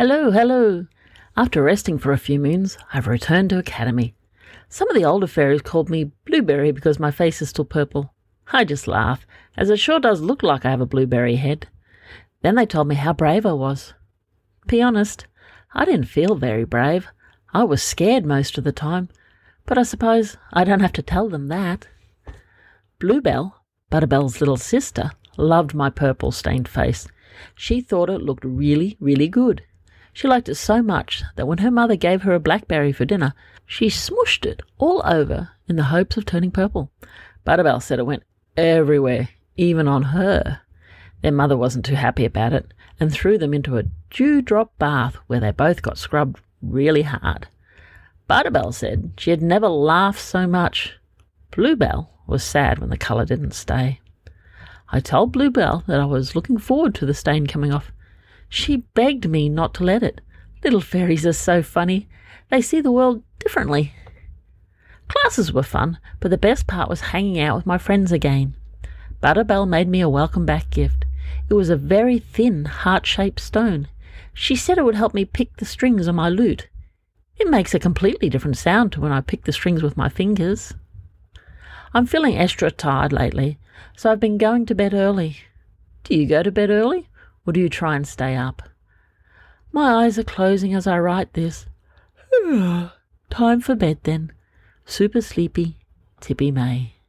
Hello, hello. After resting for a few moons, I've returned to Academy. Some of the older fairies called me Blueberry because my face is still purple. I just laugh, as it sure does look like I have a blueberry head. Then they told me how brave I was. Be honest, I didn't feel very brave. I was scared most of the time, but I suppose I don't have to tell them that. Bluebell, Butterbell's little sister, loved my purple stained face. She thought it looked really, really good. She liked it so much that when her mother gave her a blackberry for dinner, she smushed it all over in the hopes of turning purple. Butterbell said it went everywhere, even on her. Their mother wasn't too happy about it and threw them into a dewdrop bath where they both got scrubbed really hard. Butterbell said she had never laughed so much. Bluebell was sad when the colour didn't stay. I told Bluebell that I was looking forward to the stain coming off. She begged me not to let it. Little fairies are so funny. They see the world differently. Classes were fun, but the best part was hanging out with my friends again. Butterbell made me a welcome back gift. It was a very thin, heart shaped stone. She said it would help me pick the strings on my lute. It makes a completely different sound to when I pick the strings with my fingers. I'm feeling extra tired lately, so I've been going to bed early. Do you go to bed early, or do you try and stay up? My eyes are closing as I write this. Time for bed then. Super sleepy, Tippy May.